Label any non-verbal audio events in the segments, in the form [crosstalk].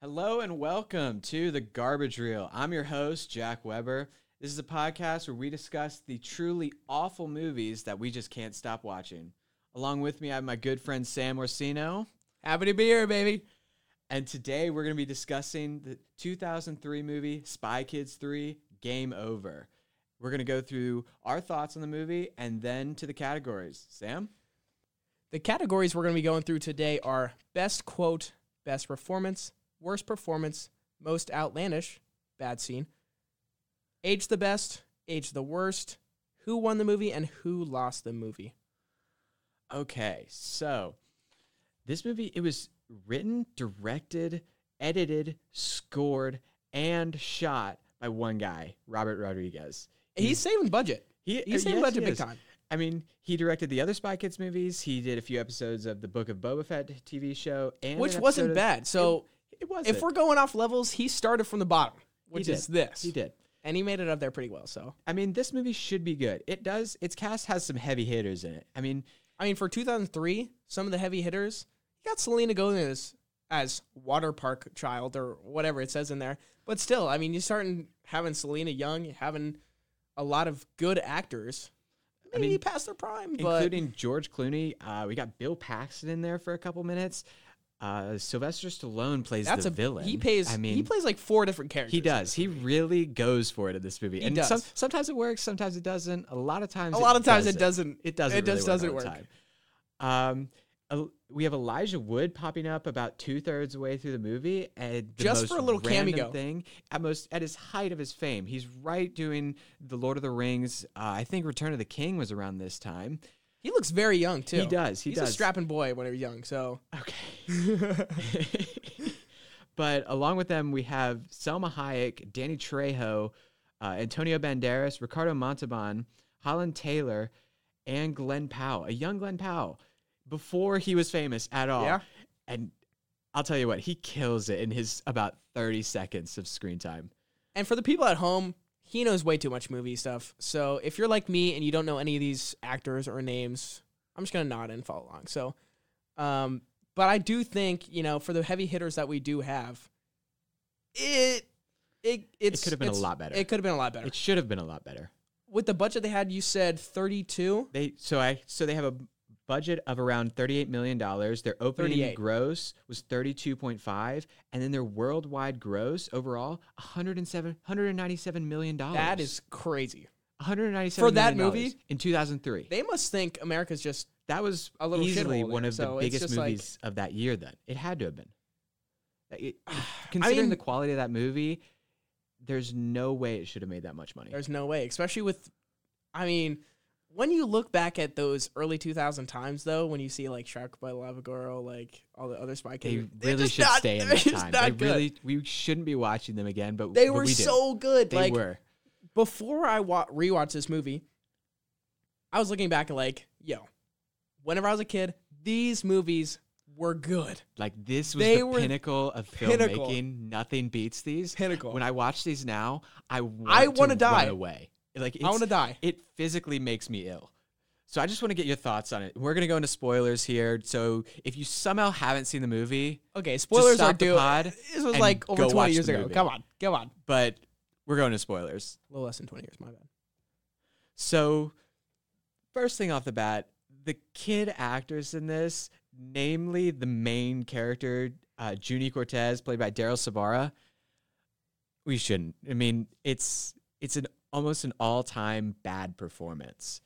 Hello and welcome to the Garbage Reel. I'm your host, Jack Weber. This is a podcast where we discuss the truly awful movies that we just can't stop watching. Along with me, I have my good friend Sam Orsino. Happy to be here, baby. And today we're going to be discussing the 2003 movie Spy Kids 3 Game Over. We're going to go through our thoughts on the movie and then to the categories. Sam? The categories we're going to be going through today are best quote, best performance, worst performance, most outlandish, bad scene, age the best, age the worst, who won the movie, and who lost the movie. Okay, so this movie it was written, directed, edited, scored, and shot by one guy, Robert Rodriguez. He's saving budget. He, He's saving yes, budget he big time. I mean, he directed the other Spy Kids movies. He did a few episodes of the Book of Boba Fett TV show, and Which wasn't bad. So It, wasn't. if we're going off levels, he started from the bottom, which is this. he did. And he made it up there pretty well. So, I mean, this movie should be good. It does. Its cast has some heavy hitters in it. I mean, I mean, for 2003, some of the heavy hitters, you got Selena Gomez as water park child or whatever it says in there. But still, I mean, you're starting having Selena young, having a lot of good actors. I Maybe mean, past their prime, but including George Clooney. Uh, we got Bill Paxton in there for a couple minutes. Uh, Sylvester Stallone plays that's the a villain. He pays. I mean, he plays like four different characters. He does. He really goes for it in this movie. He and does. Some, sometimes it works, sometimes it doesn't. A lot of times, a lot of times it doesn't. doesn't. It doesn't. It just really doesn't all the work. Um, El- we have Elijah Wood popping up about two thirds way through the movie, and the Just for a little cameo. thing at most at his height of his fame. He's right doing the Lord of the Rings. Uh, I think Return of the King was around this time. He looks very young too. He does. He He's does. a strapping boy when he was young. So Okay. [laughs] [laughs] but along with them, we have Salma Hayek, Danny Trejo, uh, Antonio Banderas, Ricardo Montalban, Holland Taylor, and Glenn Powell, a young Glenn Powell, before he was famous at all. Yeah. And I'll tell you what, he kills it in his about 30 seconds of screen time. And for the people at home, he knows way too much movie stuff. So if you're like me and you don't know any of these actors or names, I'm just gonna nod and follow along. So, um, but I do think you know for the heavy hitters that we do have, it it it's, could have been a lot better. It could have been a lot better It should have been a lot better. with the budget they had. You said 32. They so I so they have a budget of around $38 million. Their opening 38. gross was 32.5 and then their worldwide gross overall 107 197 million dollars. That is crazy. 197 For that movie? in 2003. They must think America's just that was a little easily one of the So it's biggest just like- movies of that year then. It had to have been. It- [sighs] considering mean- the quality of that movie, there's no way it should have made that much money. There's no way, especially with, I mean, when you look back at those early 2000 times, though, when you see like Shark Boy Lava Girl, like all the other Spy Kids, they're really should not- stay in that [laughs] time. They good. really we shouldn't be watching them again, but they but were we so good. They like were. before I wa- rewatched this movie, I was looking back and like, yo, whenever I was a kid, these movies were good. Like this was They the pinnacle of pinnacle. filmmaking. Nothing beats these. Pinnacle. When I watch these now, I want I to wanna die. away. Like I want to die. it physically makes me ill. So I just want to get your thoughts on it. We're gonna go into spoilers here. So if you somehow haven't seen the movie, Okay, spoilers are due. pod This was like over 20 years ago. movie. Come on, come on. but we're going to spoilers. A little less than 20 years, my bad. So, first thing off the bat, the kid actors in this, namely the main character, uh, Juni Cortez, played by Daryl Sabara, we shouldn't. I mean, it's it's an almost an all time bad performance.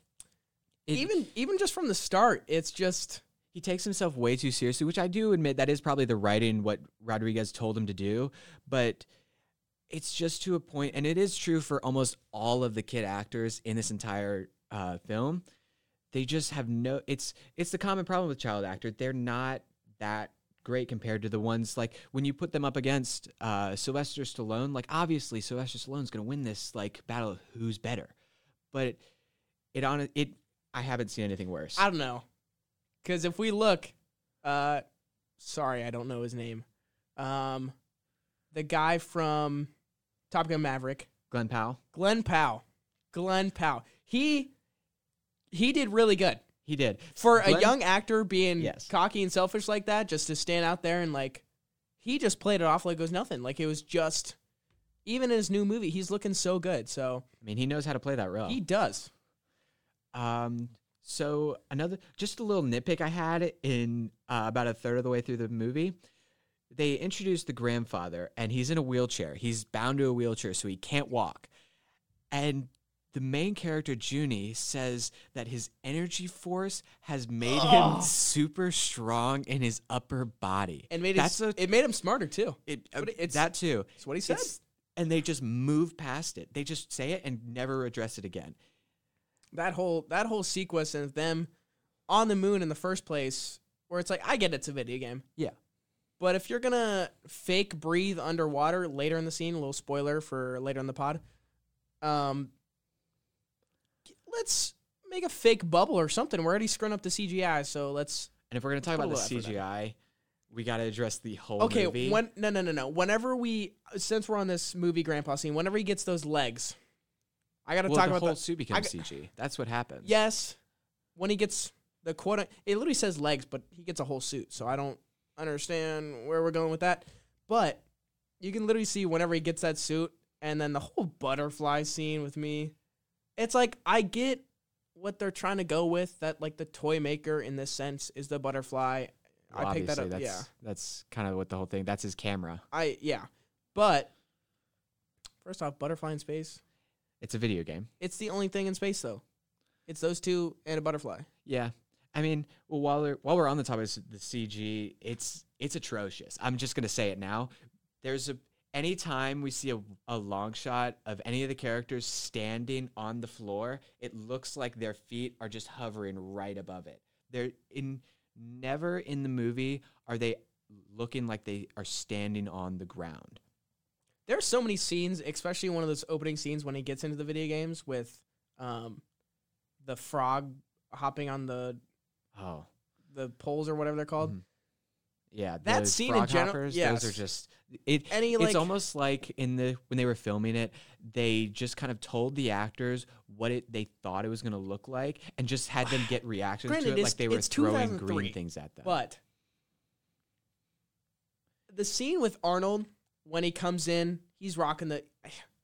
It- even even just from the start, it's just he takes himself way too seriously, which I do admit that is probably the writing what Rodriguez told him to do, but it's just to a point, and it is true for almost all of the kid actors in this entire uh, film. They just have no. It's it's the common problem with child actors. They're not that great compared to the ones like when you put them up against uh, Sylvester Stallone. Like obviously Sylvester Stallone's gonna win this like battle of who's better, but it, it on it. I haven't seen anything worse. I don't know. Because if we look, uh, sorry, I don't know his name. Um, the guy from Top Gun Maverick, Glenn Powell. Glenn Powell. Glenn Powell. He he did really good He did. for a young actor being Yes. cocky and selfish like that. Just to stand out there and like he just played it off like it was nothing. Like it was just even in his new movie, he's looking so good. So I mean, he knows how to play that role. he does. Um, so another, just a little nitpick I had in uh, about a third of the way through the movie. They introduced the grandfather, and he's in a wheelchair. He's bound to a wheelchair, so he can't walk. And the main character, Juni, says that his energy force has made Oh. him super strong in his upper body. And made That's his, a- it made him smarter too. It, uh, it's- that too. That's what he said. It's- and they just move past it. They just say it and never address it again. that whole that whole sequence of them on the moon in the first place, where it's like I get it's a video game. Yeah. But if you're gonna fake breathe underwater later in the scene, a little spoiler for later in the pod, um, let's make a fake bubble or something. We're already screwing up the CGI, so let's. And if we're gonna talk about the little effort in. CGI, we got to address the whole Okay, movie. when no no no no. Whenever we since we're on this movie grandpa scene, whenever he gets those legs, I got to well, talk the about whole the, suit becomes CG. That's what happens. Yes, when he gets the quote, it literally says legs, but he gets a whole suit. So I don't understand where we're going with that. But you can literally see whenever he gets that suit, and then the whole butterfly scene with me. It's like I get what they're trying to go with. That like the toy maker in this sense is the butterfly. Well, I picked that up. That's, Yeah, that's kind of what the whole thing. That's his camera. I yeah, but first off, butterfly in space. It's a video game. It's the only thing in space though. It's those two and a butterfly. Yeah. I mean, well, while we're while we're on the topic of the CG, it's it's atrocious. I'm just gonna say it now. There's a anytime we see a, a long shot of any of the characters standing on the floor, it looks like their feet are just hovering right above it. They're in never in the movie are they looking like they are standing on the ground. There are so many scenes, especially one of those opening scenes when he gets into the video games with um the frog hopping on the Oh, the poles or whatever they're called. Mhm. Yeah. That scene in general- yes. those are just it. Any it's almost like in the when they were filming it, they just kind of told the actors what it they thought it was going to look like, and just had them get reactions Granted, to it, like they were it's throwing 2003, green things at them. but the scene with Arnold when he comes in, he's rocking the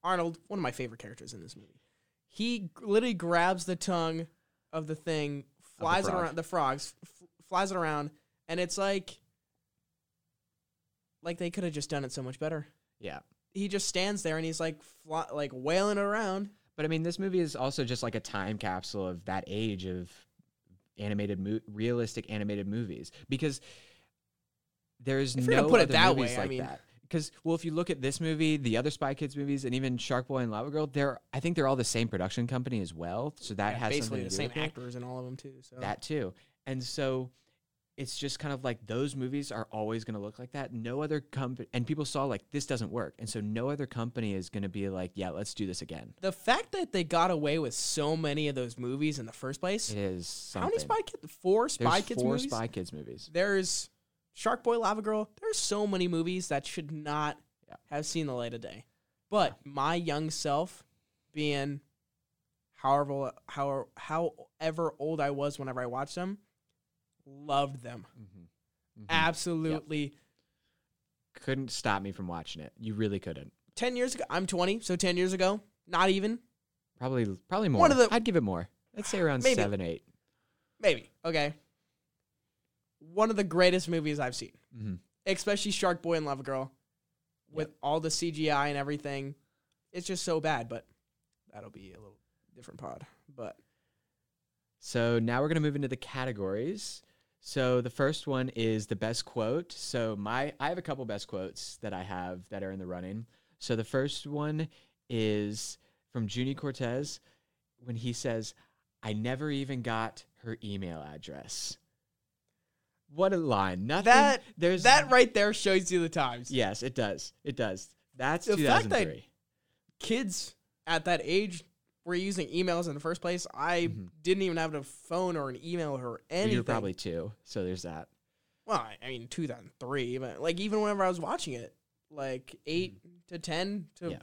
Arnold, one of my favorite characters in this movie. He literally grabs the tongue of the thing, flies it frog. around the frogs, f- flies it around, and it's like like they could have just done it so much better. yeah, He just stands there and he's like fly, like wailing around. but I mean, this movie is also just like a time capsule of that age of animated, mo- realistic animated movies because there's If no put it other that movies way, I like mean- that. Because well, if you look at this movie, the other Spy Kids movies, and even Shark Boy and Lava Girl, they're I think they're all the same production company as well. So that Yeah, has basically something the same with it. actors in all of them too. So That too. And so it's just kind of like those movies are always going to look like that. No other company, and people saw like this doesn't work. And so no other company is going to be like, yeah, let's do this again. the fact that they got away with so many of those movies in the first place. It is something. How many Spy Kids? Four Spy There's Kids four movies. Spy Kids movies. There's Shark Boy, Lava Girl. There's so many movies that should not Yeah. have seen the light of day. But my young self, being however how however old I was whenever I watched them, loved them. Mm-hmm. Absolutely. Couldn't stop me from watching it. You really couldn't. Ten years ago, I'm 20, so ten years ago, not even Probably, probably more. One of the- I'd give it more. I'd say around Maybe. seven, eight. maybe okay. One of the greatest movies I've seen. Mm-hmm. especially Shark Boy and Lava Girl, with all the CGI and everything. It's just so bad, but that'll be a little different pod. But So now we're gonna move into the categories. So the first one is the best quote. So my I have a couple best quotes that I have that are in the running. So the first one is from Juni Cortez when he says, "I never even got her email address." What a line! Nothing. That- there's that right there shows you the times. Yes, it does. It does. That's The fact that 2003. Kids at that age were using emails in the first place. I Mhm. didn't even have a phone or an email or anything. You're probably two, so there's that. well, I- mean, 2003, but like even whenever I was watching it, like 8 to 10 to Mm-hmm. Yeah.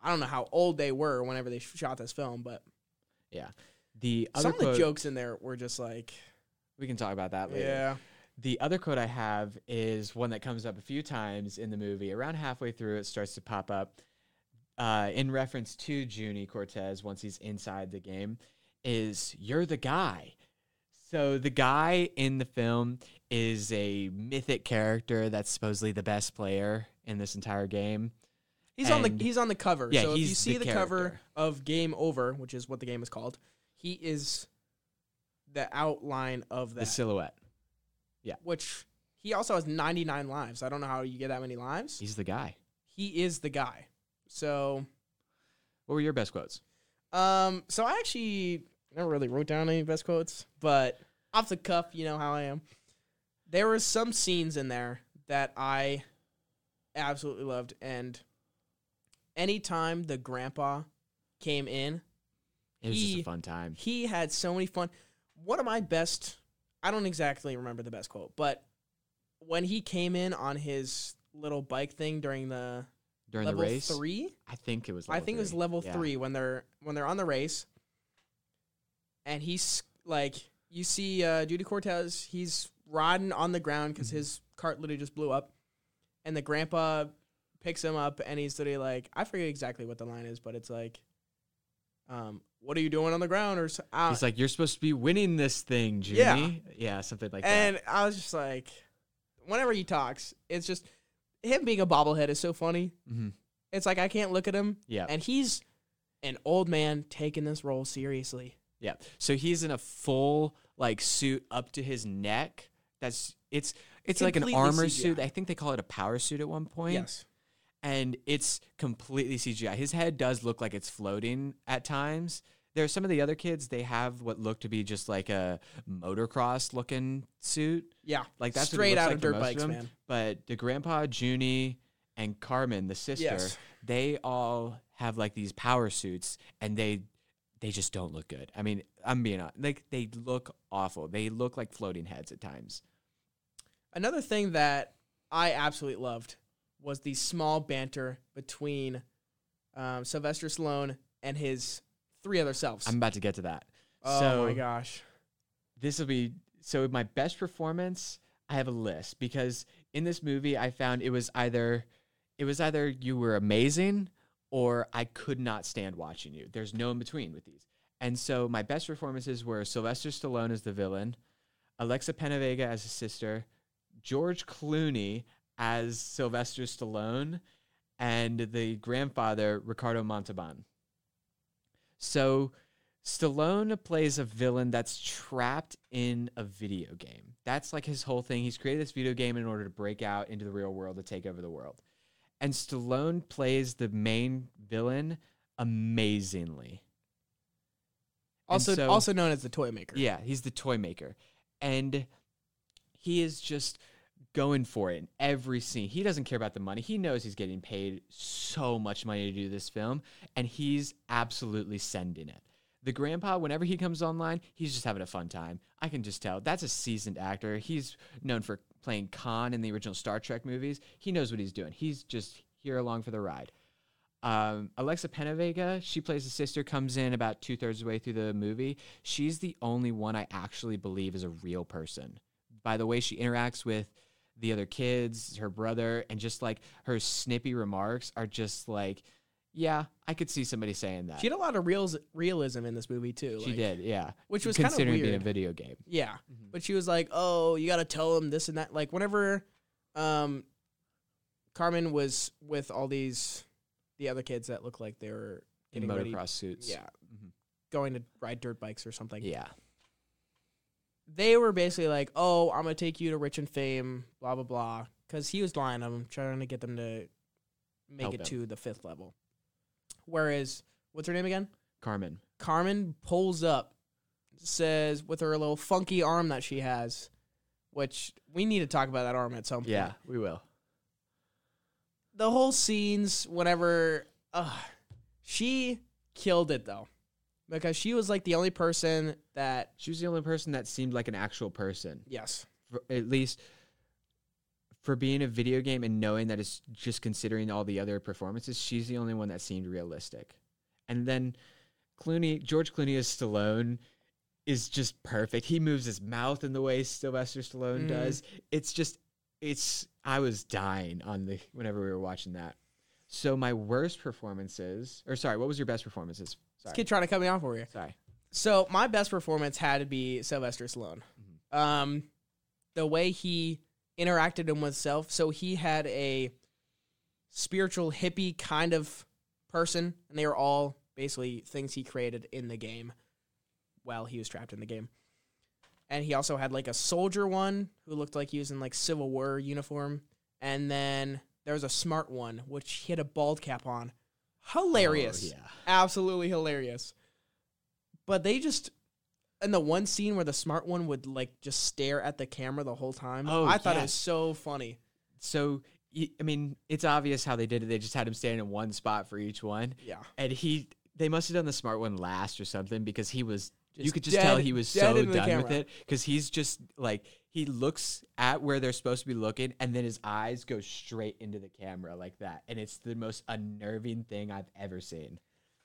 I don't know how old they were whenever they shot this film, but yeah, The other some of the jokes in there were just like, we can talk about that later. yeah. The other quote I have is one that comes up a few times in the movie. Around halfway through, it starts to pop up uh, in reference to Juni Cortez once he's inside the game. Is you're the guy. So the guy in the film is a mythic character that's supposedly the best player in this entire game. He's on the he's on the cover. Yeah, so if you see the the, cover of Game Over, which is what the game is called, he is the outline of The silhouette. Yeah. Which he also has 99 lives. I don't know how you get that many lives. He's the guy. He is the guy. So, What were your best quotes? um, so I actually never really wrote down any best quotes, but off the cuff, you know how I am. There were some scenes in there that I absolutely loved, and anytime the grandpa came in, It was just a fun time. he had so many fun. One of my best, I don't exactly remember the best quote, but when he came in on his little bike thing during the During level the race, three, I think it was. I think it was three. level Yeah. three when they're when they're on the race, and he's like, you see uh, Judy Cortez, he's riding on the ground because Mhm. his cart literally just blew up, and the grandpa picks him up, and he's literally like, I forget exactly what the line is, but it's like, um, what are you doing on the ground or uh, He's like, "You're supposed to be winning this thing, Juni." Yeah. yeah, something like and that. And I was just like, whenever he talks, it's just him being a bobblehead is so funny. hmm It's like I can't look at him, Yeah, and he's an old man taking this role seriously. yeah. So he's in a full like suit up to his neck. That's it's it's like an armor CGI. suit. I think they call it a power suit at one point. Yes. and it's completely CGI. His head does look like it's floating at times. There are some of the other kids. They have what look to be just like a motocross looking suit. Yeah. Like that's straight out like of dirt bikes, them. man. But the grandpa, Juni, and Carmen, the sister, Yes. they all have like these power suits, and they they just don't look good. I mean, I'm being honest. Like they look awful. They look like floating heads at times. Another thing that I absolutely loved was the small banter between um, Sylvester Stallone and his three other selves. I'm about to get to that. oh so my gosh. this will be so my best performance i have a list because in this movie i found it was either it was either you were amazing or i could not stand watching you there's no in between with these and so my best performances were sylvester stallone as the villain alexa penavega as his sister george clooney as sylvester stallone and the grandfather ricardo montalban so Stallone plays a villain that's trapped in a video game. That's like his whole thing. He's created this video game in order to break out into the real world to take over the world. And Stallone plays the main villain amazingly. Also, so- also known as the toy maker. Yeah, he's the toy maker. And he is just going for it in every scene. He doesn't care about the money. He knows he's getting paid so much money to do this film, and he's absolutely sending it. The grandpa, whenever he comes online, he's just having a fun time. I can just tell. That's a seasoned actor. He's known for playing Khan in the original Star Trek movies. He knows what he's doing. He's just here along for the ride. Um, Alexa Penavega, she plays the sister, comes in about two thirds of the way through the movie. She's the only one I actually believe is a real person. By the way she interacts with the other kids, her brother, and just like her snippy remarks are just like, yeah, I could see somebody saying that. She had a lot of reals, realism in this movie too. She like- did, yeah. which was kind of considering being a video game. Yeah, but she was like, "Oh, you got to tell him this and that." Like whenever, um, Carmen was with all these, the other kids that looked like they were In getting ready, motocross suits. yeah, Mhm. going to ride dirt bikes or something. Yeah. They were basically like, "Oh, I'm gonna take you to rich and fame," blah blah blah, because he was lying to them, trying to get them to make Help it him. to the fifth level. Whereas, what's her name again? Carmen. Carmen pulls up, says with her little funky arm that she has, which we need to talk about that arm at some point. Yeah, we will. The whole scenes, whenever, uh, she killed it though, because she was like the only person that, She was the only person that seemed like an actual person. yes, for, at least for being a video game and knowing that it's just considering all the other performances, she's the only one that seemed realistic. And then Clooney, George Clooney as Stallone, is just perfect. He moves his mouth in the way Sylvester Stallone Mhm. does. It's just it's I was dying on the whenever we were watching that. So my worst performances, or sorry, what was your best performances? This Sorry. kid trying to cut me off over here. Sorry. So my best performance had to be Sylvester Stallone. Mhm. Um, the way he interacted with himself. So he had a spiritual hippie kind of person, and they were all basically things he created in the game while he was trapped in the game. And he also had like a soldier one who looked like he was in like Civil War uniform, and then there was a smart one which he had a bald cap on. Hilarious Oh, yeah. absolutely hilarious. But they just in the one scene where the smart one would like just stare at the camera the whole time. Oh, I thought it was so funny. So I mean, it's obvious how they did it. They just had him stand in one spot for each one, Yeah. and he they must have done the smart one last or something because he was you could just tell he was dead so done with it because he's just like he looks at where they're supposed to be looking and then his eyes go straight into the camera like that and it's the most unnerving thing I've ever seen.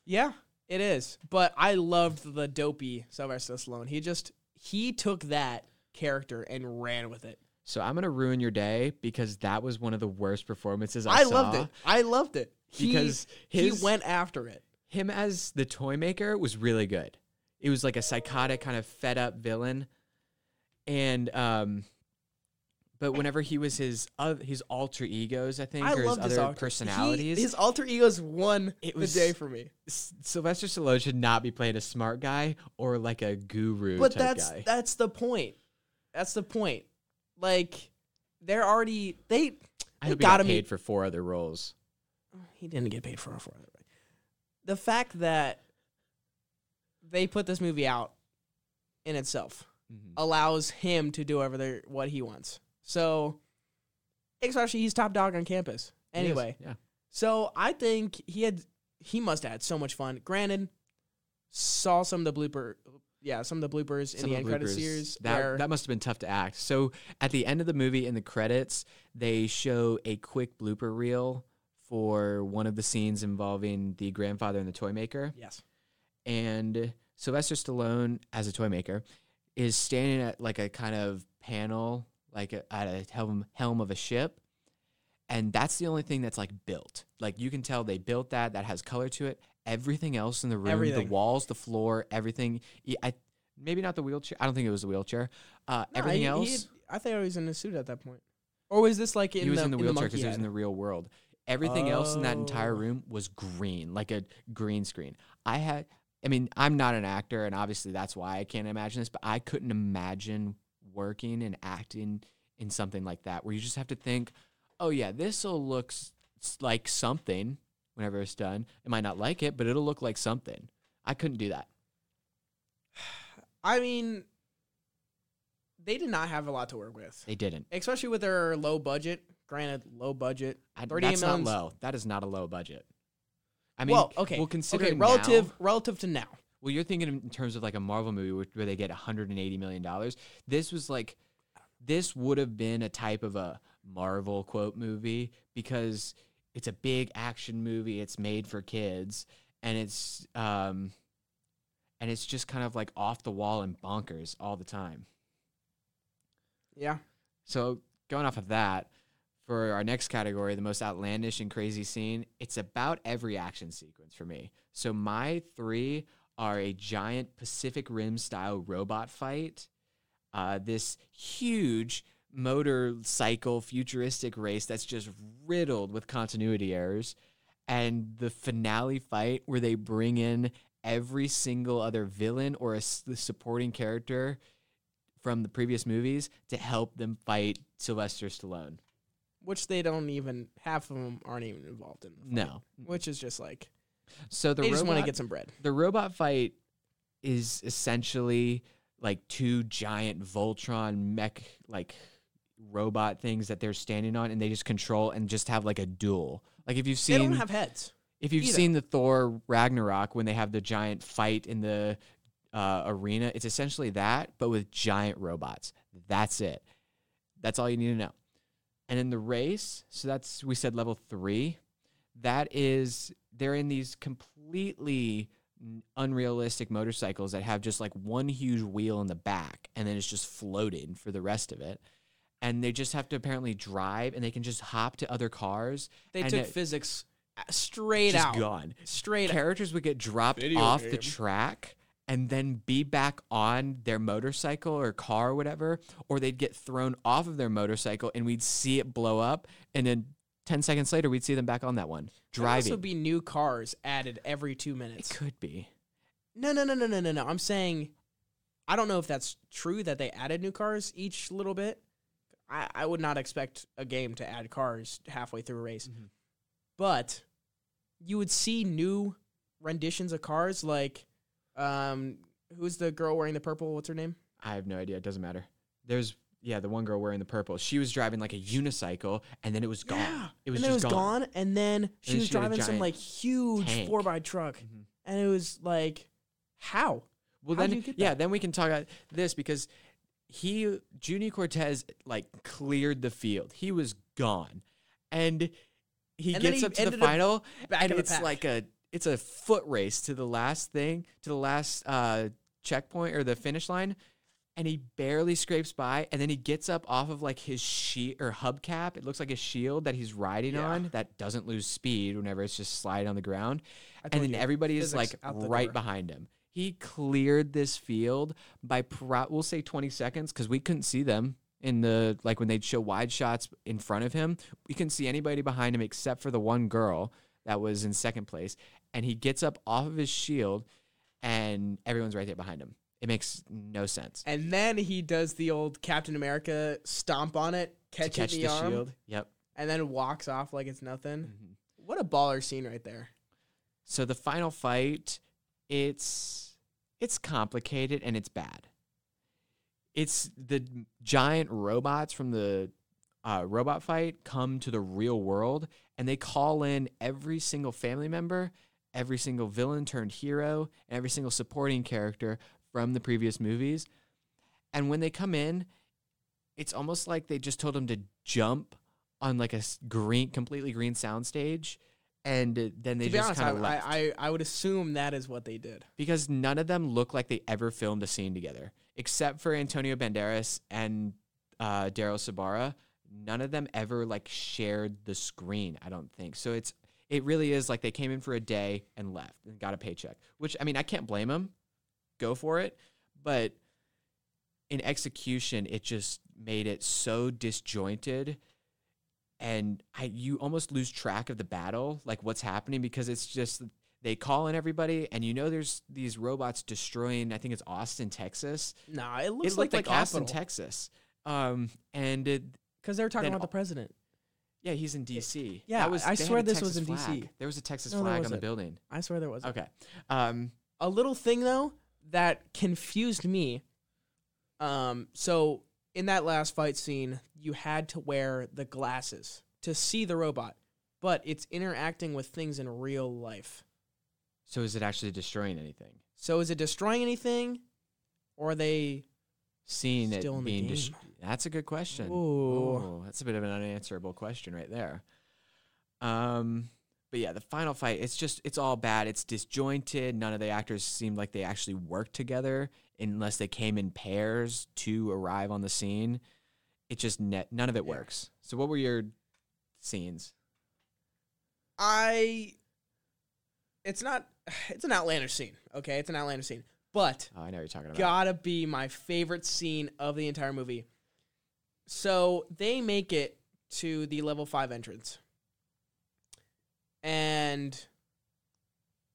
Yeah, it is. But I loved the dopey Sylvester Stallone. He just he took that character and ran with it. So I'm gonna ruin your day because that was one of the worst performances I, I, saw. loved it. I loved it. Because he his went after it. him as the toy maker was really good. It was like a psychotic kind of fed up villain, and um, but whenever he was his uh, his alter egos, I think, I or his other alter- personalities, He, his alter egos won It the day for me. S- Sylvester Stallone should not be playing a smart guy or like a guru But type that's guy. that's the point. That's the point. Like they're already they I they hope he gotta got paid for four other roles. he didn't get paid for four for it. The fact that they put this movie out in itself Mhm. allows him to do whatever what he wants. So, especially he's top dog on campus. Anyway, yeah. so I think he had he must have had so much fun. Granted, saw some of the blooper, yeah, some of the bloopers in Some the end the credit series. That that must have been tough to act. So at the end of the movie, in the credits, they show a quick blooper reel for one of the scenes involving the grandfather and the toy maker. yes, And Sylvester Stallone, as a toy maker, is standing at like a kind of panel, like a, at a helm helm of a ship. And that's the only thing that's like built. Like you can tell they built that. That has color to it. Everything else in the room, Everything. the walls, the floor, everything. I maybe not the wheelchair. I don't think it was the wheelchair. Uh, No, everything he- he else. had- I thought he was in a suit at that point, or was this like in he was the, in the wheelchair because he was in the real world. Everything else in that entire Oh. room was green, like a green screen. I had, I mean, I'm not an actor, and obviously that's why I can't imagine this, but I couldn't imagine working and acting in something like that, where you just have to think, oh yeah, this will look like something whenever it's done. It might not like it, but it'll look like something. I couldn't do that. [sighs] I mean, they did not have a lot to work with, They didn't. especially with their low budget. Granted, low budget. I, 38 that's not low. That is not a low budget. I mean, well, okay, well, considering okay, relative now- relative to now. Well, you're thinking in terms of like a Marvel movie where, where they get 180 million dollars. This was like, this would have been a type of a Marvel quote movie because it's a big action movie. It's made for kids, and it's um, and it's just kind of like off the wall and bonkers all the time. Yeah, So going off of that, for our next category, the most outlandish and crazy scene, it's about every action sequence for me. So my three are a giant Pacific Rim style robot fight, uh, this huge motorcycle futuristic race that's just riddled with continuity errors, and the finale fight where they bring in every single other villain or a supporting character from the previous movies to help them fight Sylvester Stallone. Which they don't even half of them aren't even involved in. The fight, No. which is just like So the they just want to get some bread. the robot fight is essentially like two giant Voltron mech like robot things that they're standing on and they just control and just have like a duel. Like if you've seen, They don't have heads. if you've either. seen the Thor Ragnarok when they have the giant fight in the uh, arena, it's essentially that but with giant robots. That's it. That's all you need to know. And in the race, so that's we said level three. That is they're in these completely unrealistic motorcycles that have just like one huge wheel in the back and then it's just floating for the rest of it. And they just have to apparently drive and they can just hop to other cars. They and took it- physics uh, straight just out. gone. Straight out. Characters would get dropped Video off the track and then be back on their motorcycle or car or whatever, or they'd get thrown off of their motorcycle and we'd see it blow up, and then ten seconds later we'd see them back on that one There'd also be new cars added every two it minutes. could be. No, no, no, no, no, no, no. I'm saying, I don't know if that's true that they added new cars each little bit. I, I would not expect a game to add cars halfway through a race, Mhm. but you would see new renditions of cars. Like, um, who's the girl wearing the purple? What's her name? I have no idea. It doesn't matter. There's yeah, the one girl wearing the purple. She was driving like a unicycle, and then it was gone. Yeah. It was and then it was gone. gone. and then she then was she driving some like huge tank. four by truck, Mhm. and it was like, how? Well, How'd then yeah, then we can talk about this because he Juni Cortez like cleared the field. He was gone, and he And gets up to the final, and it's like a it's a foot race to the last thing to the last uh, checkpoint or the finish line. And he barely scrapes by, and then he gets up off of like his sheet or hubcap. It looks like a shield that he's riding Yeah. on that doesn't lose speed whenever it's just sliding on the ground and then you, everybody is like right door. behind him. He cleared this field by pro- we'll say 20 seconds because we couldn't see them in the like when they'd show wide shots in front of him. We couldn't see anybody behind him except for the one girl that was in second place, and he gets up off of his shield, and everyone's right there behind him. It makes no sense. And then he does the old Captain America stomp on it, catch, catch it in the the, arm, shield. Yep. and then walks off like it's nothing. Mhm. What a baller scene right there. So the final fight, it's it's complicated and it's bad. It's the giant robots from the uh, robot fight come to the real world and they call in every single family member, every single villain turned hero, and every single supporting character from the previous movies. And when they come in, it's almost like they just told them to jump on like a green, completely green soundstage, and then they to just kind of left I, I I would assume that is what they did. because none of them look like they ever filmed a scene together, except for Antonio Banderas and uh, Daryl Sabara. None of them ever like shared the screen. I don't think so. It's it really is like they came in for a day and left and got a paycheck. Which I mean, I can't blame them. Go for it, but in execution, it just made it so disjointed and I you almost lose track of the battle, like what's happening because it's just they call in everybody and you know there's these robots destroying I think it's Austin, Texas. Nah, it looks it like like, Austin, Texas. Um and because they were talking about the president. Yeah, he's in DC. yeah, That was, I swear this was in flag. DC. There was a Texas No, there flag on the wasn't. building. I swear there wasn't. Okay. Um A little thing though that confused me. Um, so in that last fight scene, you had to wear the glasses to see the robot, but it's interacting with things in real life. so is it actually destroying anything? So is it destroying anything, or are they? Seeing it Still in the being game. dis- That's a good question. Ooh. Oh, that's a bit of an unanswerable question right there. Um, but yeah, the final fight, it's just it's all bad. It's disjointed. None of the actors seem like they actually worked together unless they came in pairs to arrive on the scene. It just net none of it Yeah. works. So what were your scenes? I. It's not. [sighs] It's an outlander scene. Okay, it's an outlander scene, but Oh, I know what you're talking about. gotta be my favorite scene of the entire movie. So they make it to the level five entrance, and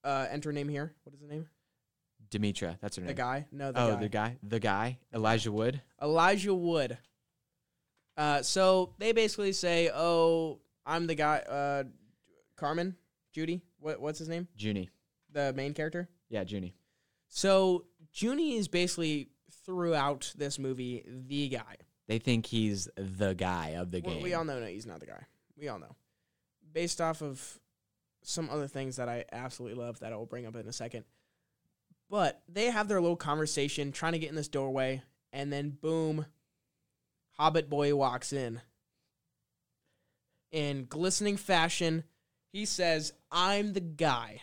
uh, enter name here. What is the name? Demetra, that's her name. The guy? No, the oh, guy. the guy, the guy, Elijah Wood. Elijah Wood. Uh, so they basically say, "Oh, I'm the guy." Uh, Carmen, Judy. What what's his name? Juni. The main character. Yeah, Juni. So Juni is basically throughout this movie the guy. They think he's the guy of the We- game. We all know no, he's not the guy. We all know. Based off of some other things that I absolutely love that I will bring up in a second. But they have their little conversation trying to get in this doorway, and then boom, Hobbit Boy walks in. In glistening fashion, he says, I'm the guy.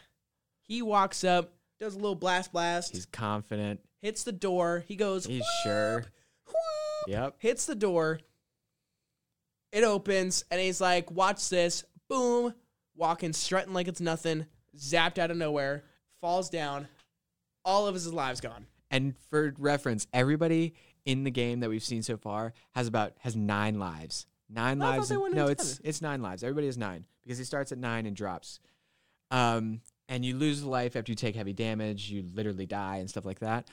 He walks up, does a little blast blast, He's confident. hits the door. He goes, He's sure. Yep. hits the door. It opens, and he's like, "Watch this!" Boom, walking, strutting like it's nothing, zapped out of nowhere, falls down. All of his lives gone. And for reference, everybody in the game that we've seen so far has about has nine lives. Nine I lives. no, it's it's nine lives. Everybody has nine because he starts at nine and drops. Um, and you lose life after you take heavy damage. You literally die and stuff like that.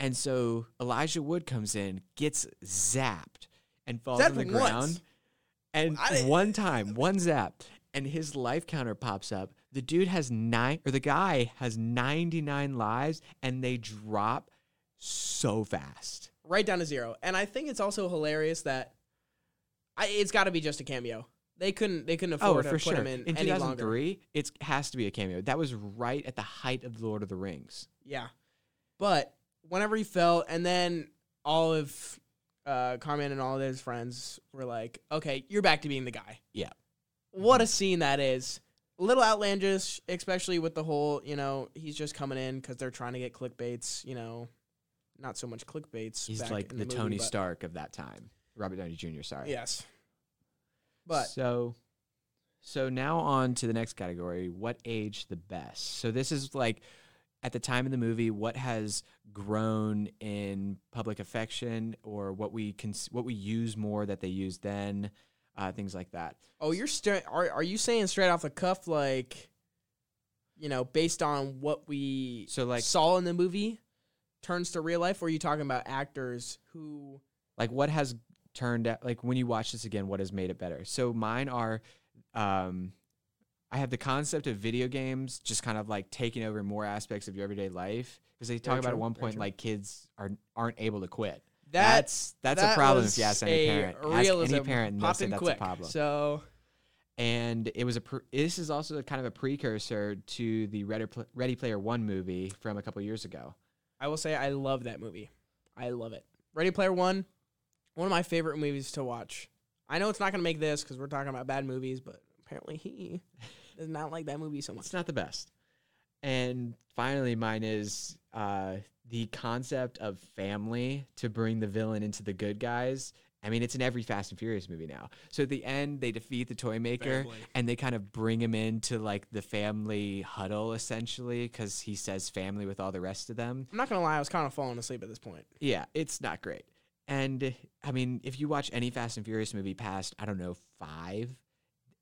And so Elijah Wood comes in, gets zapped, and falls Zapped on the once. ground. And I didn't- one time, one zap, and his life counter pops up. The dude has nine, or the guy has 99 lives, and they drop so fast. right down to zero. And I think it's also hilarious that I, it's got to be just a cameo. They couldn't they couldn't Oh, afford to put him in, In any longer. 2003, it has to be a cameo. That was right at the height of the Lord of the Rings. Yeah, but whenever he fell, and then all of uh, Carmen and all of his friends were like, "Okay, you're back to being the guy." Yeah. What a scene that is. A little outlandish, especially with the whole, you know, he's just coming in because they're trying to get clickbaits. You know, not so much clickbaits. He's back like in the, movie, Tony Stark of that time. Robert Downey Jr., sorry. Yes. But so so now on to the next category, what age the best? So this is like at the time of the movie what has grown in public affection or what we can what we use more that they used then, uh, things like that. Oh, you're straight. Are are you saying straight off the cuff, like, you know, based on what we So like saw in the movie, turns to real life? Or are you talking about actors who? like what has turned out like when you watch this again what has made it better so mine are um i have the concept of video games just kind of like taking over more aspects of your everyday life because they talk Very about at one point like kids are aren't able to quit That's that's that's that a problem if you ask any parent ask any parent and they'll say that's quick. a problem So and it was a pr- this is also kind of a precursor to the ready player one movie from a couple years ago I will say I love that movie. I love it. Ready Player One, one of my favorite movies to watch. I know it's not gonna make this because we're talking about bad movies, but apparently he does not like that movie so much. It's not the best. And finally, mine is uh, the concept of family to bring the villain into the good guys. I mean, it's in every Fast and Furious movie now. So at the end, they defeat the toy maker Family. and they kind of bring him into like the family huddle essentially because he says family with all the rest of them. I'm not gonna lie, I was kind of falling asleep at this point. Yeah, it's not great. And I mean, if you watch any Fast and Furious movie past, I don't know, five,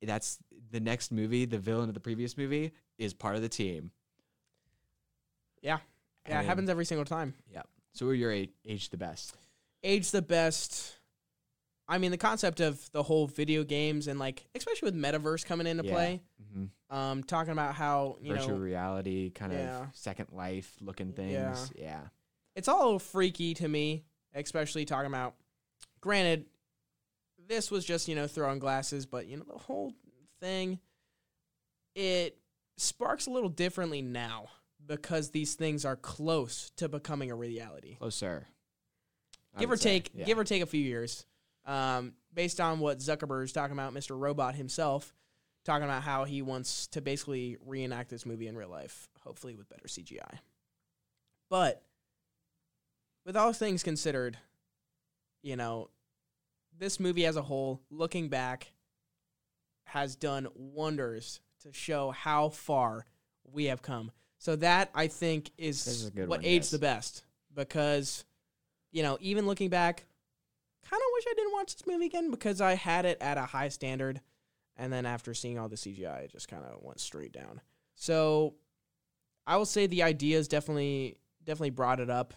that's the next movie, the villain of the previous movie is part of the team. Yeah. Yeah, it happens every single time. Yeah. So, who are your a- age the best? age the best. I mean, the concept of the whole video games and like, especially with metaverse coming into Yeah. play, Mm-hmm. um, talking about how you Virtual know reality, kind Yeah. of Second Life looking things. Yeah. Yeah. it's all freaky to me, especially talking about. Granted, this was just you know throwing glasses, but you know the whole thing, it sparks a little differently now because these things are close to becoming a reality. Closer. I give or say, take, yeah. give or take a few years. Um, based on what Zuckerberg's talking about, Mr. Robot himself talking about how he wants to basically reenact this movie in real life, hopefully with better CGI. But with all things considered, you know, this movie as a whole, looking back, has done wonders to show how far we have come. So that I think is, is what aged yes. the best because, you know, even looking back, kind of wish I didn't watch this movie again because I had it at a high standard, and then after seeing all the CGI, it just kind of went straight down. So I will say the ideas definitely definitely brought it up.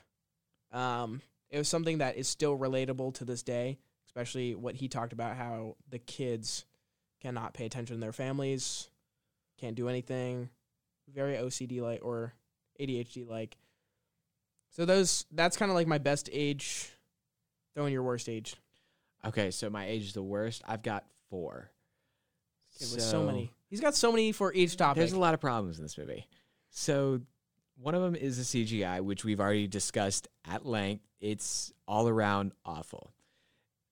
Um, it was something that is still relatable to this day, especially what he talked about how the kids cannot pay attention to their families, can't do anything, very OCD like or ADHD like. So those that's kind of like my best age. Throw in your worst age. Okay, so my age is the worst. I've got four. It was so many. He's got so many for each topic. There's a lot of problems in this movie. So one of them is the CGI, which we've already discussed at length. It's all around awful.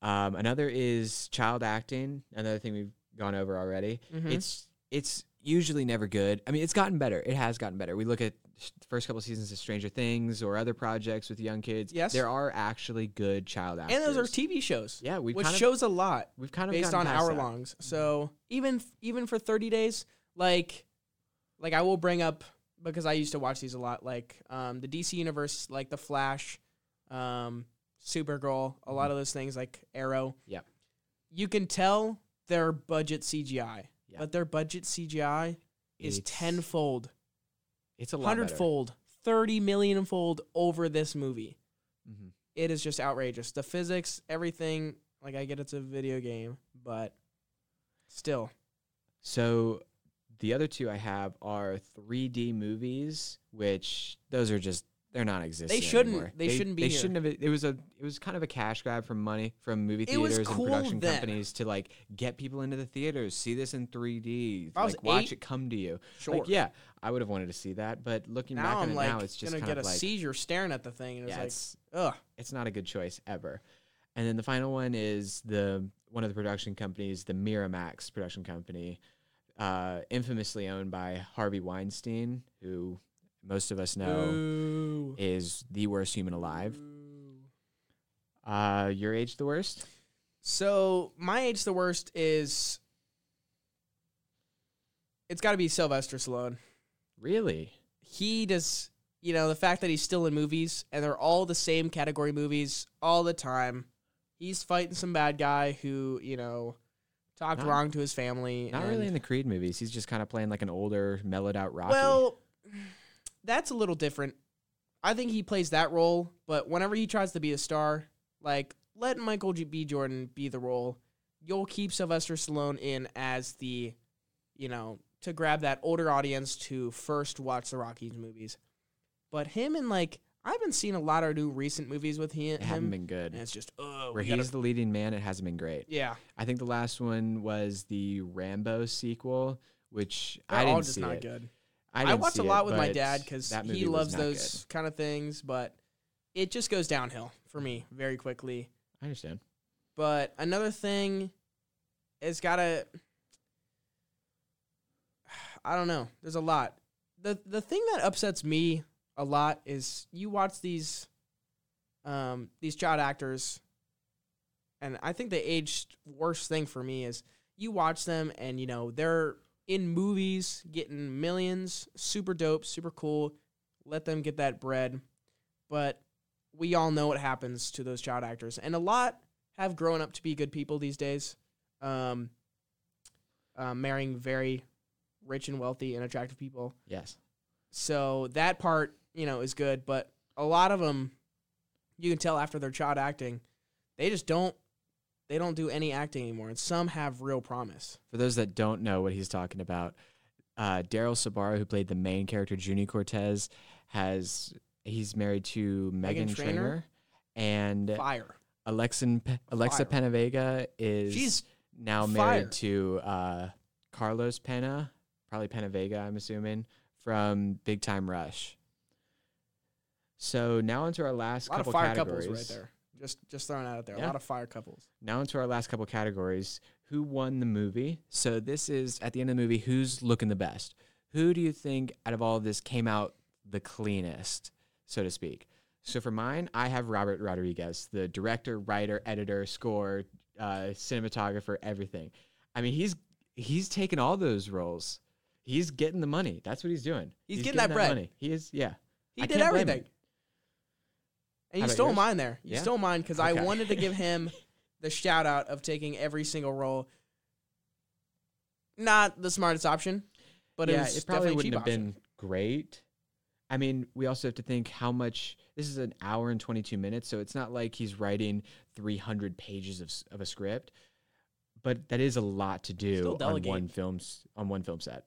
Um, another is child acting. Another thing we've gone over already. Mhm. It's it's usually never good. I mean, it's gotten better. It has gotten better. We look at the first couple seasons of Stranger Things or other projects with young kids. Yes. there are actually good child actors. And those are TV shows. Yeah, we've which kind of, shows a lot we've kind of based on hour that. longs. So even even for 30 days, like like I will bring up because I used to watch these a lot, like um, the DC universe, like the Flash, um, Supergirl, a lot of those things, like Arrow. Mm-hmm. You can tell their budget CGI, Yeah. but their budget CGI is It's- tenfold, It's a lot hundred better. thirty million fold over this movie. Mhm. It is just outrageous. The physics, everything. Like I get it's a video game, but still, So the other two I have are 3D movies, which those are just they're non-existent. They shouldn't- anymore. they shouldn't be They here. shouldn't have. It was a. It was kind of a cash grab from money from movie It theaters and cool production then. companies to like get people into the theaters, see this in 3D, I was like watch eight- it come to you. sure. Like yeah, I would have wanted to see that, but looking back now on I'm it like now, it's just gonna get a like seizure staring at the thing, and it's yeah, like, it's ugh. it's not a good choice ever. And then the final one is the one of the production companies, the Miramax production company, uh, infamously owned by Harvey Weinstein, who most of us know Ooh. is the worst human alive. Uh, your age the worst? So my age the worst is it's got to be Sylvester Stallone. Really? He does, you know, the fact that he's still in movies and they're all the same category movies all the time. He's fighting some bad guy who, you know, talked Not- wrong to his family. Not really in the Creed movies. He's just kind of playing like an older, mellowed out Rocky. Well, that's a little different. I think he plays that role, but whenever he tries to be a star, like let Michael G- B. Jordan be the role. You'll keep Sylvester Stallone in as the, you know, to grab that older audience to first watch the Rockies movies. But him and like I've been seeing a lot of new recent movies with he, it haven't been good. and it's just oh, Where he's the leading man, it hasn't been great. yeah, I think the last one was the Rambo sequel, which they're I didn't all just see not it. good. I, I, watch a lot it, with my dad because he loves those kind of things, but it just goes downhill for me very quickly. I understand. But another thing is gotta I don't know. There's a lot. The the thing that upsets me a lot is you watch these um these child actors and I think the aged worst thing for me is you watch them and you know they're in movies getting millions, super dope, super cool. Let them get that bread. But we all know what happens to those child actors. And a lot have grown up to be good people these days. Um, uh, marrying very rich and wealthy and attractive people. Yes. So that part, you know, is good. But a lot of them, you can tell after their child acting, they just don't. They don't do any acting anymore, and some have real promise. For those that don't know what he's talking about, uh, Daryl Sabara, who played the main character Juni Cortez, has he's married to Megan, Meghan Trainor, and Fire. Alexa Fire. Penavega is She's now fire. married to uh, Carlos Pena, probably Penavega, I'm assuming, from Big Time Rush. So now into our last a lot of couple fire categories. couples right there. Just just throwing out there. Yeah. A lot of fire couples. Now into our last couple categories. Who won the movie? So this is at the end of the movie. Who's looking the best? Who do you think out of all of this came out the cleanest, so to speak? So for mine, I have Robert Rodriguez, the director, writer, editor, score, uh, cinematographer, everything. I mean, he's he's taken all those roles. He's getting the money. That's what he's doing. He's getting that bread. Money. He is. Yeah. He I did can't blame him. everything. And you stole yours? mine there. You Yeah? stole mine because I wanted to give [laughs] him the shout out of taking every single role. Not the smartest option, but it yeah, was it probably wouldn't have option. been great. I mean, we also have to think how much. This is an hour and twenty two minutes, so it's not like he's writing three hundred pages of of a script, but that is a lot to do on one films on one film set.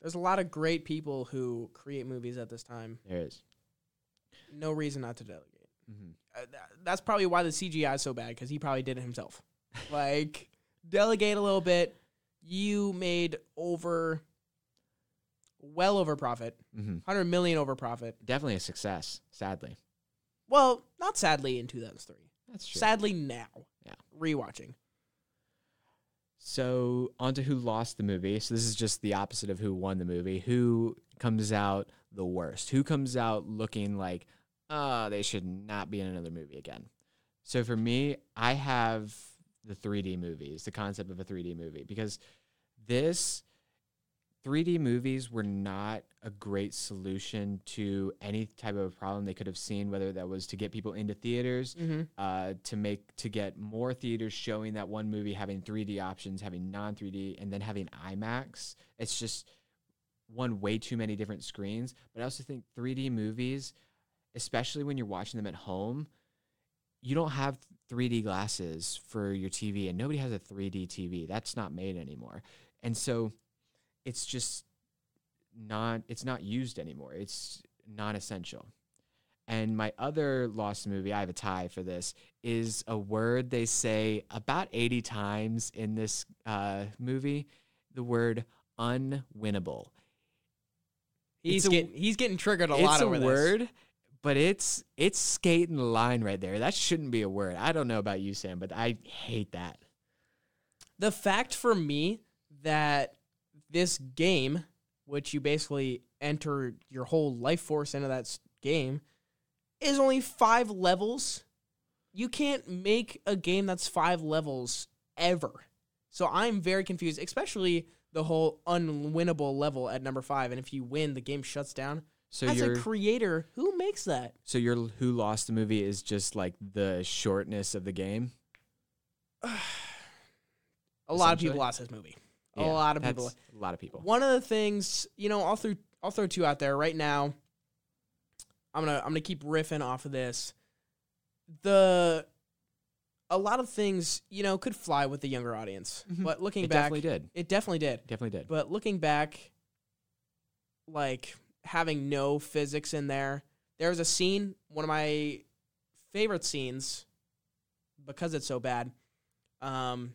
There's a lot of great people who create movies at this time. There is. No reason not to delegate. Mhm. Uh, th- that's probably why the CGI is so bad because he probably did it himself. [laughs] like, delegate a little bit. You made over, well over profit, Mhm. hundred million over profit. Definitely a success. Sadly, Well, not sadly in 2003. that's true. Sadly now. Yeah. Rewatching. So on to who lost the movie. So this is just the opposite of who won the movie. Who comes out the worst? Who comes out looking like, uh, they should not be in another movie again? So for me, I have the 3D movies, the concept of a 3D movie, because this 3D movies were not a great solution to any type of problem they could have seen, whether that was to get people into theaters, Mm-hmm. uh, to make to get more theaters showing that one movie having 3D options, having non 3D, and then having IMAX. It's just one way too many different screens. But I also think 3D movies, especially when you're watching them at home, you don't have 3D glasses for your TV, and nobody has a 3D TV. That's not made anymore, and so it's just not it's not used anymore. It's non-essential. And my other lost movie, I have a tie for this, is a word they say about 80 times in this uh, movie, the word unwinnable. He's a- getting he's getting triggered a it's lot a over this. word, but it's it's skating the line right there. That shouldn't be a word. I don't know about you, Sam, but I hate that. The fact for me that this game, which you basically enter your whole life force into that game, is only five levels. You can't make a game that's five levels ever. So I'm very confused, especially the whole unwinnable level at number five. And if you win, the game shuts down. So As a creator, who makes that? so your who lost the movie is just like the shortness of the game. [sighs] A lot of people lost this movie. a lot of people. A lot of people. One of the things, you know, I'll throw I'll throw two out there right now. I'm gonna I'm gonna keep riffing off of this. The a lot of things, you know, could fly with the younger audience, Mhm. but looking It back, definitely did. it definitely did. Definitely did. But looking back, like having no physics in there, there was a scene, one of my favorite scenes, because it's so bad. Um,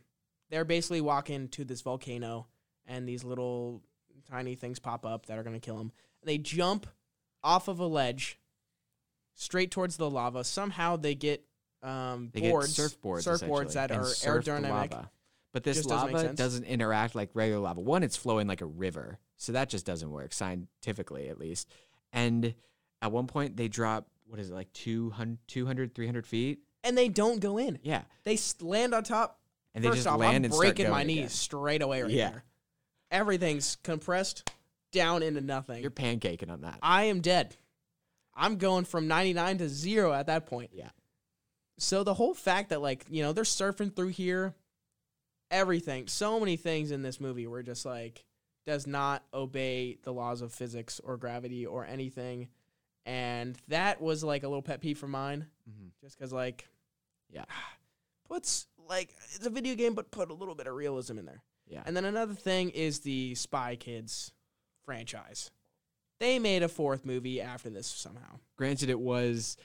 they're basically walking to this volcano, and these little tiny things pop up that are gonna kill them. And they jump off of a ledge, straight towards the lava. Somehow they get um, They boards, get surfboards, surfboards that are aerodynamic. lava. But this Just doesn't lava doesn't interact like regular lava. One, it's flowing like a river, so that just doesn't work scientifically, at least. And at one point, they drop what is it like 200, 200 300 feet? and they don't go in. Yeah, They land on top. and they First just off, land I'm and start breaking my knees again. straight away right Yeah. there. Everything's compressed down into nothing. You're pancaking on that. I am dead. I'm going from 99 to zero at that point. Yeah. So the whole fact that like you know they're surfing through here, everything, so many things in this movie were just like does not obey the laws of physics or gravity or anything, and that was like a little pet peeve for mine, Mhm. just because like Yeah. [sighs] puts like it's a video game, but put a little bit of realism in there. Yeah. And then another thing is the Spy Kids franchise. They made a fourth movie after this somehow. Granted, it was,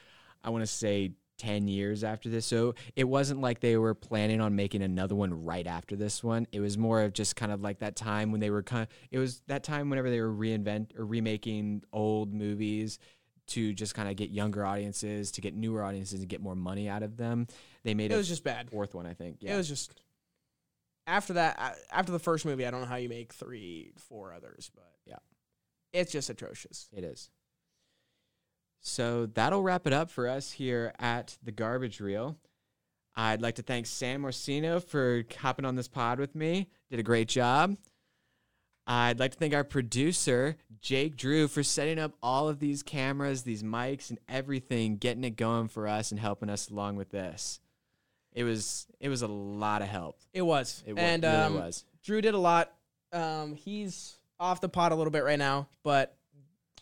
I want to say, 10 years after this. So it wasn't like they were planning on making another one right after this one. It was more of just kind of like that time when they were kind of, it was that time whenever they were reinvent or remaking old movies to just kind of get younger audiences, to get newer audiences, and get more money out of them. They made It a was just bad. fourth one, I think. Yeah. It was just after that. Uh, after the first movie, I don't know how you make three, four others, but Yeah. it's just atrocious. It is. So that'll wrap it up for us here at the Garbage Reel. I'd like to thank Sam Orsino for hopping on this pod with me. Did a great job. I'd like to thank our producer, Jake Drew, for setting up all of these cameras, these mics, and everything, getting it going for us and helping us along with this. It was it was a lot of help. It was, It and really um, was. Drew did a lot. Um, he's off the pot a little bit right now, but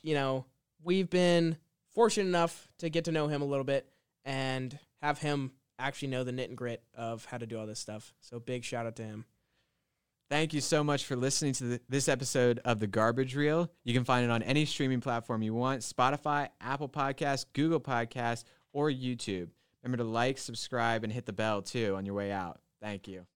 you know we've been fortunate enough to get to know him a little bit and have him actually know the knit and grit of how to do all this stuff. So big shout out to him. Thank you so much for listening to the, this episode of The Garbage Reel. You can find it on any streaming platform you want Spotify, Apple Podcasts, Google Podcasts, or YouTube. Remember to like, subscribe, and hit the bell too on your way out. Thank you.